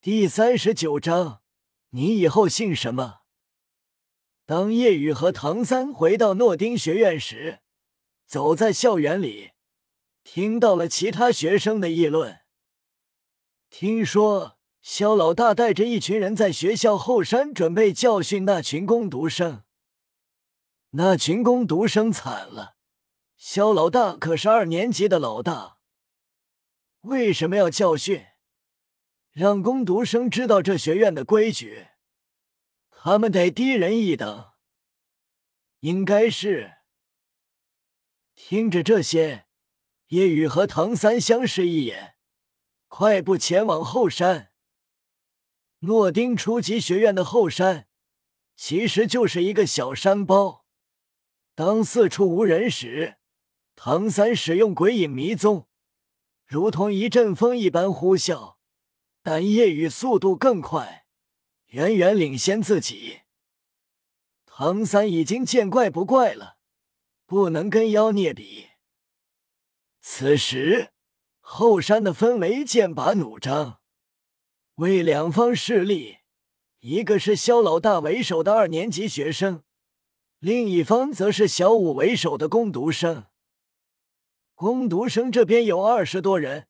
第三十九章，你以后姓什么？当叶雨和唐三回到诺丁学院时，走在校园里，听到了其他学生的议论。听说肖老大带着一群人在学校后山准备教训那群攻读生。那群攻读生惨了，肖老大可是二年级的老大，为什么要教训？让攻读生知道这学院的规矩，他们得低人一等。应该是。听着这些，叶雨和唐三相视一眼，快步前往后山。诺丁初级学院的后山，其实就是一个小山包。当四处无人时，唐三使用鬼影迷踪，如同一阵风一般呼啸。但夜雨速度更快，远远领先自己。唐三已经见怪不怪了，不能跟妖孽比。此时后山的氛围剑拔弩张，为两方势力，一个是萧老大为首的二年级学生，另一方则是小五为首的攻读生。攻读生这边有二十多人。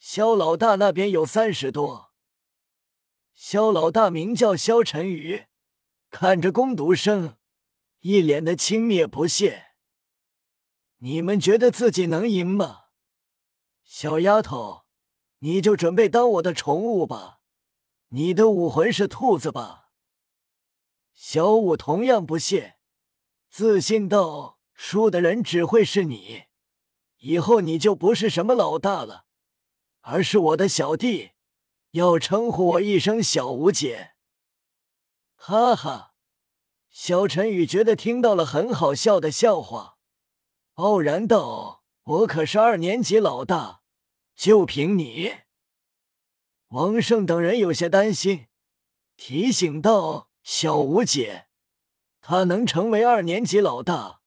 萧老大那边有三十多。萧老大名叫萧晨宇，看着攻读生，一脸的轻蔑不屑。你们觉得自己能赢吗？小丫头，你就准备当我的宠物吧。你的武魂是兔子吧？小五同样不屑，自信道：“输的人只会是你，以后你就不是什么老大了。”而是我的小弟，要称呼我一声小吴姐。哈哈，小陈宇觉得听到了很好笑的笑话，傲然道：“我可是二年级老大，就凭你？”王胜等人有些担心，提醒道：“小吴姐，他能成为二年级老大，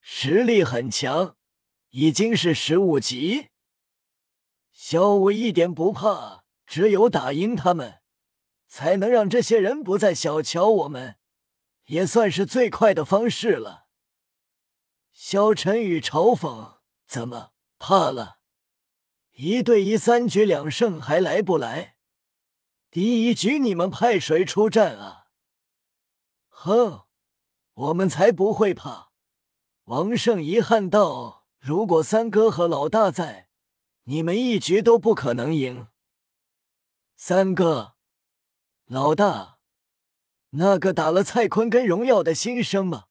实力很强，已经是十五级。”小五一点不怕，只有打赢他们，才能让这些人不再小瞧我们，也算是最快的方式了。萧晨宇嘲讽：“怎么怕了？一对一三局两胜还来不来？第一局你们派谁出战啊？”哼，我们才不会怕。王胜遗憾道：“如果三哥和老大在。”你们一局都不可能赢。三哥，老大，那个打了蔡坤跟荣耀的新生吗？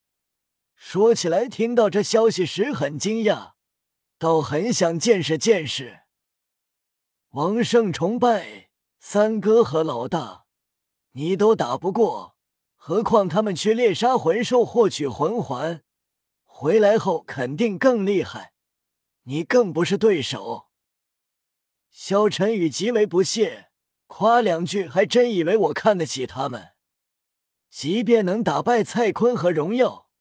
说起来，听到这消息时很惊讶，倒很想见识见识。王胜崇拜三哥和老大，你都打不过，何况他们去猎杀魂兽获取魂环，回来后肯定更厉害，你更不是对手。萧晨宇极为不屑，夸两句还真以为我看得起他们。即便能打败蔡坤和荣耀，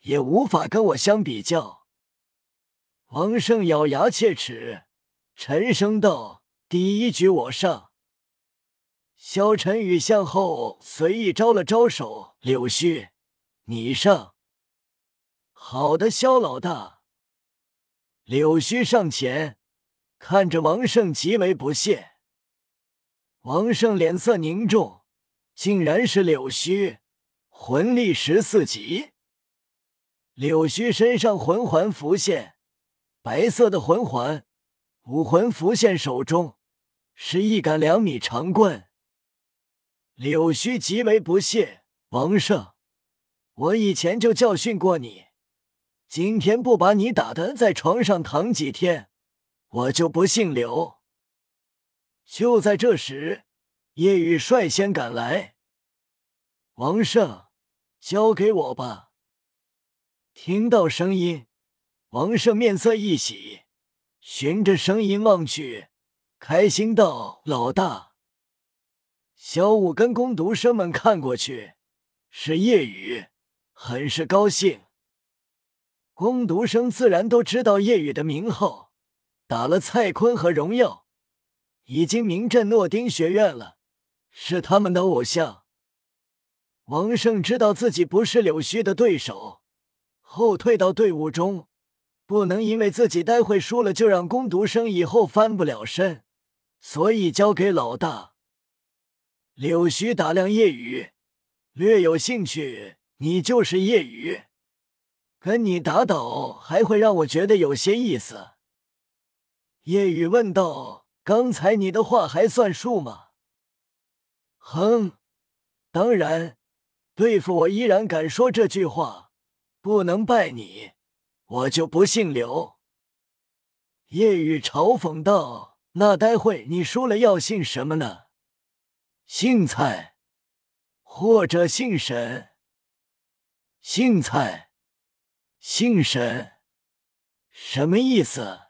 也无法跟我相比较。王胜咬牙切齿，沉声道：“第一局我上。”萧晨宇向后随意招了招手：“柳絮，你上。”好的，萧老大。柳絮上前。看着王胜极为不屑，王胜脸色凝重，竟然是柳须，魂力十四级。柳须身上魂环浮现，白色的魂环，武魂浮现手中，是一杆两米长棍。柳须极为不屑，王胜，我以前就教训过你，今天不把你打的在床上躺几天。我就不姓刘。就在这时，叶雨率先赶来。王胜，交给我吧。听到声音，王胜面色一喜，循着声音望去，开心道：“老大。”小五跟攻读生们看过去，是叶雨，很是高兴。攻读生自然都知道叶雨的名号。打了蔡坤和荣耀，已经名震诺丁学院了。是他们的偶像。王胜知道自己不是柳絮的对手，后退到队伍中，不能因为自己待会输了就让攻读生以后翻不了身，所以交给老大。柳絮打量叶雨，略有兴趣。你就是叶雨，跟你打倒还会让我觉得有些意思。叶雨问道：“刚才你的话还算数吗？”哼，当然，对付我依然敢说这句话，不能拜你，我就不姓刘。叶雨嘲讽道：“那待会你输了要姓什么呢？姓蔡，或者姓沈？姓蔡，姓沈，什么意思？”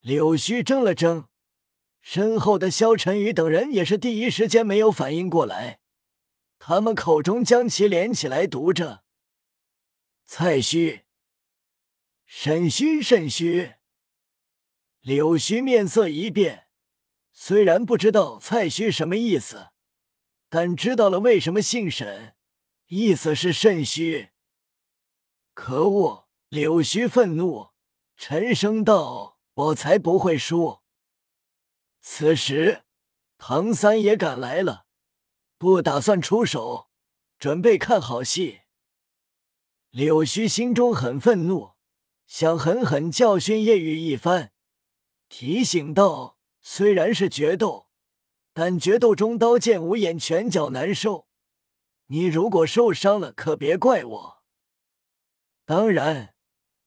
柳须怔了怔。身后的萧晨宇等人也是第一时间没有反应过来，他们口中将其连起来读着：“蔡须、沈须、沈虚。”柳须面色一变，虽然不知道蔡须什么意思，但知道了为什么姓沈，意思是肾虚。可恶！柳须愤怒，沉声道：“我才不会输。”此时，唐三也赶来了，不打算出手，准备看好戏。柳须心中很愤怒，想狠狠教训叶雨一番，提醒道：“虽然是决斗，但决斗中刀剑无眼，拳脚难受。你如果受伤了，可别怪我。当然，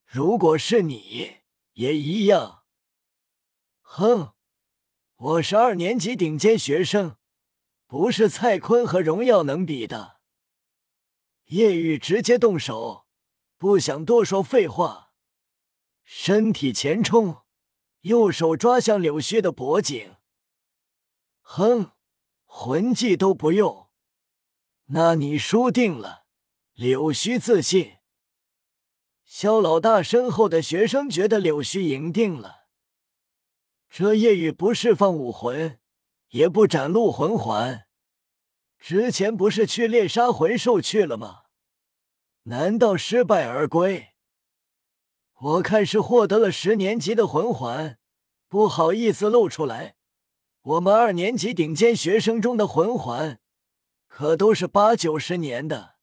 如果是你，也一样。”哼。我是二年级顶尖学生，不是蔡坤和荣耀能比的。叶雨直接动手，不想多说废话，身体前冲，右手抓向柳须的脖颈。哼，魂技都不用，那你输定了。柳须自信。肖老大身后的学生觉得柳须赢定了。这夜雨不释放武魂，也不展露魂环，之前不是去猎杀魂兽去了吗？难道失败而归？我看是获得了十年级的魂环，不好意思露出来。我们二年级顶尖学生中的魂环，可都是八九十年的。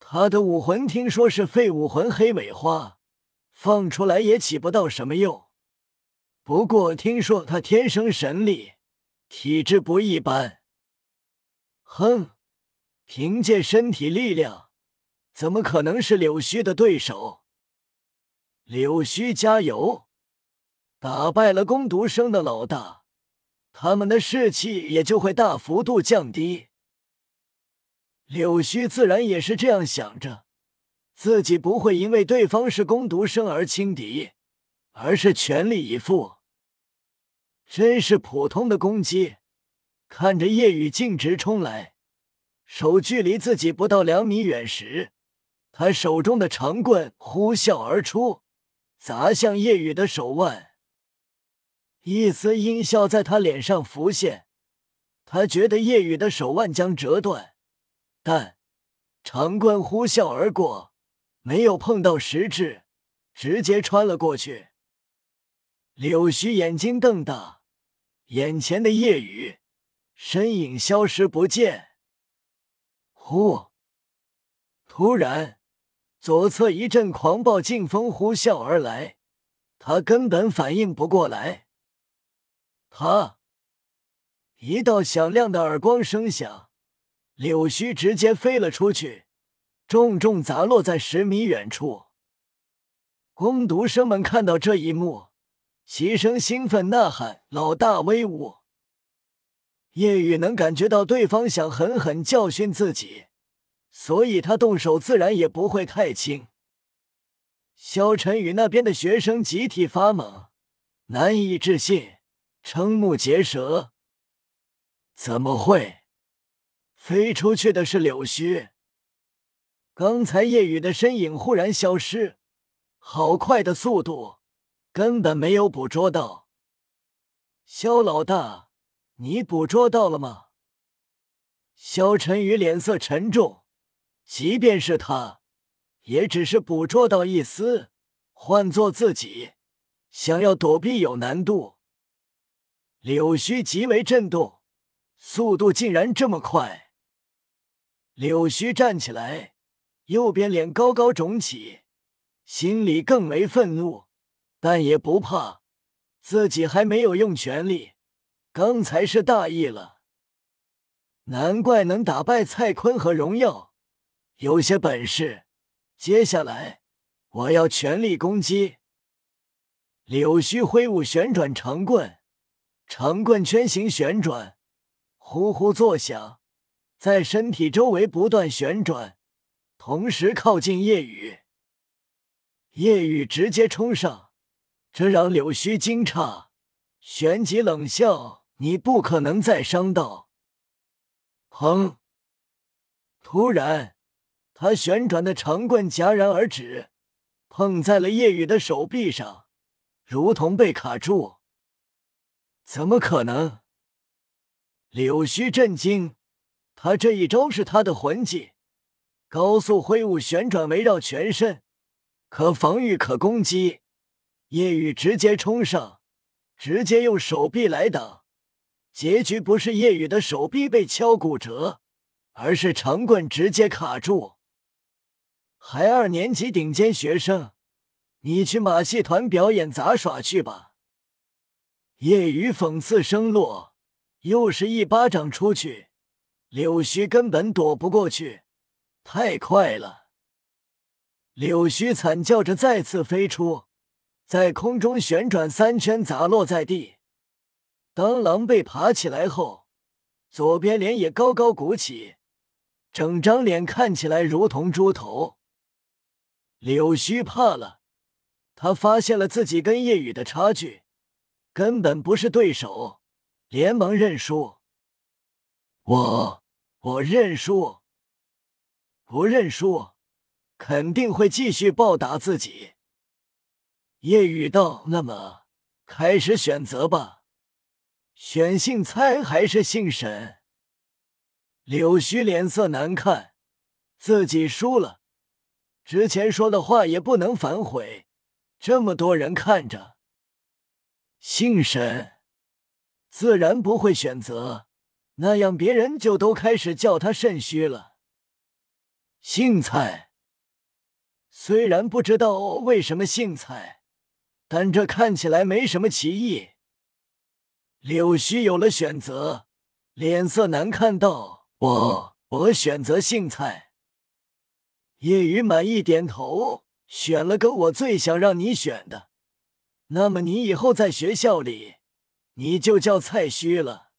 他的武魂听说是废武魂黑尾花，放出来也起不到什么用。不过听说他天生神力，体质不一般。哼，凭借身体力量，怎么可能是柳须的对手？柳须加油！打败了攻读生的老大，他们的士气也就会大幅度降低。柳须自然也是这样想着，自己不会因为对方是攻读生而轻敌。而是全力以赴，真是普通的攻击。看着夜雨径直冲来，手距离自己不到两米远时，他手中的长棍呼啸而出，砸向夜雨的手腕。一丝阴笑在他脸上浮现，他觉得夜雨的手腕将折断，但长棍呼啸而过，没有碰到实质，直接穿了过去。柳絮眼睛瞪大，眼前的夜雨身影消失不见。呼！突然，左侧一阵狂暴劲风呼啸而来，他根本反应不过来。他一道响亮的耳光声响，柳絮直接飞了出去，重重砸落在十米远处。攻读生们看到这一幕。齐声兴奋呐喊：“老大威武！”叶雨能感觉到对方想狠狠教训自己，所以他动手自然也不会太轻。萧晨宇那边的学生集体发懵，难以置信，瞠目结舌：“怎么会？飞出去的是柳须？刚才叶雨的身影忽然消失，好快的速度！”根本没有捕捉到，肖老大，你捕捉到了吗？肖晨宇脸色沉重，即便是他，也只是捕捉到一丝。换做自己，想要躲避有难度。柳须极为震动，速度竟然这么快。柳须站起来，右边脸高高肿起，心里更为愤怒，但也不怕，自己还没有用全力，刚才是大意了。难怪能打败蔡坤和荣耀，有些本事。接下来。我要全力攻击！柳须挥舞旋转长棍，长棍圈形旋转，呼呼作响，在身体周围不断旋转，同时靠近夜雨。夜雨直接冲上，这让柳须惊诧，旋即冷笑：“你不可能再伤到。”砰！突然，他旋转的长棍戛然而止。碰在了叶雨的手臂上，如同被卡住。怎么可能？柳须震惊，他这一招是他的魂技，高速挥舞旋转围绕全身，可防御可攻击。叶雨直接冲上，直接用手臂来挡。结局不是叶雨的手臂被敲骨折，而是长棍直接卡住。还二年级顶尖学生，你去马戏团表演杂耍去吧！叶雨讽刺声落，又是一巴掌出去，柳絮根本躲不过去，太快了。柳絮惨叫着再次飞出，在空中旋转三圈，砸落在地。当狼狈爬起来后，左边脸也高高鼓起，整张脸看起来如同猪头。柳须怕了，他发现了自己跟叶雨的差距，根本不是对手，连忙认输。我我认输，不认输，肯定会继续暴打自己。叶雨道：“那么开始选择吧，选姓蔡还是姓沈？”柳须脸色难看，自己输了。之前说的话也不能反悔，这么多人看着。姓沈，自然不会选择，那样别人就都开始叫他肾虚了。姓蔡，虽然不知道为什么姓蔡，但这看起来没什么歧义。柳絮有了选择，脸色难看道：“我我选择姓蔡。”叶雨满意点头，选了个我最想让你选的，那么你以后在学校里，你就叫蔡虚了。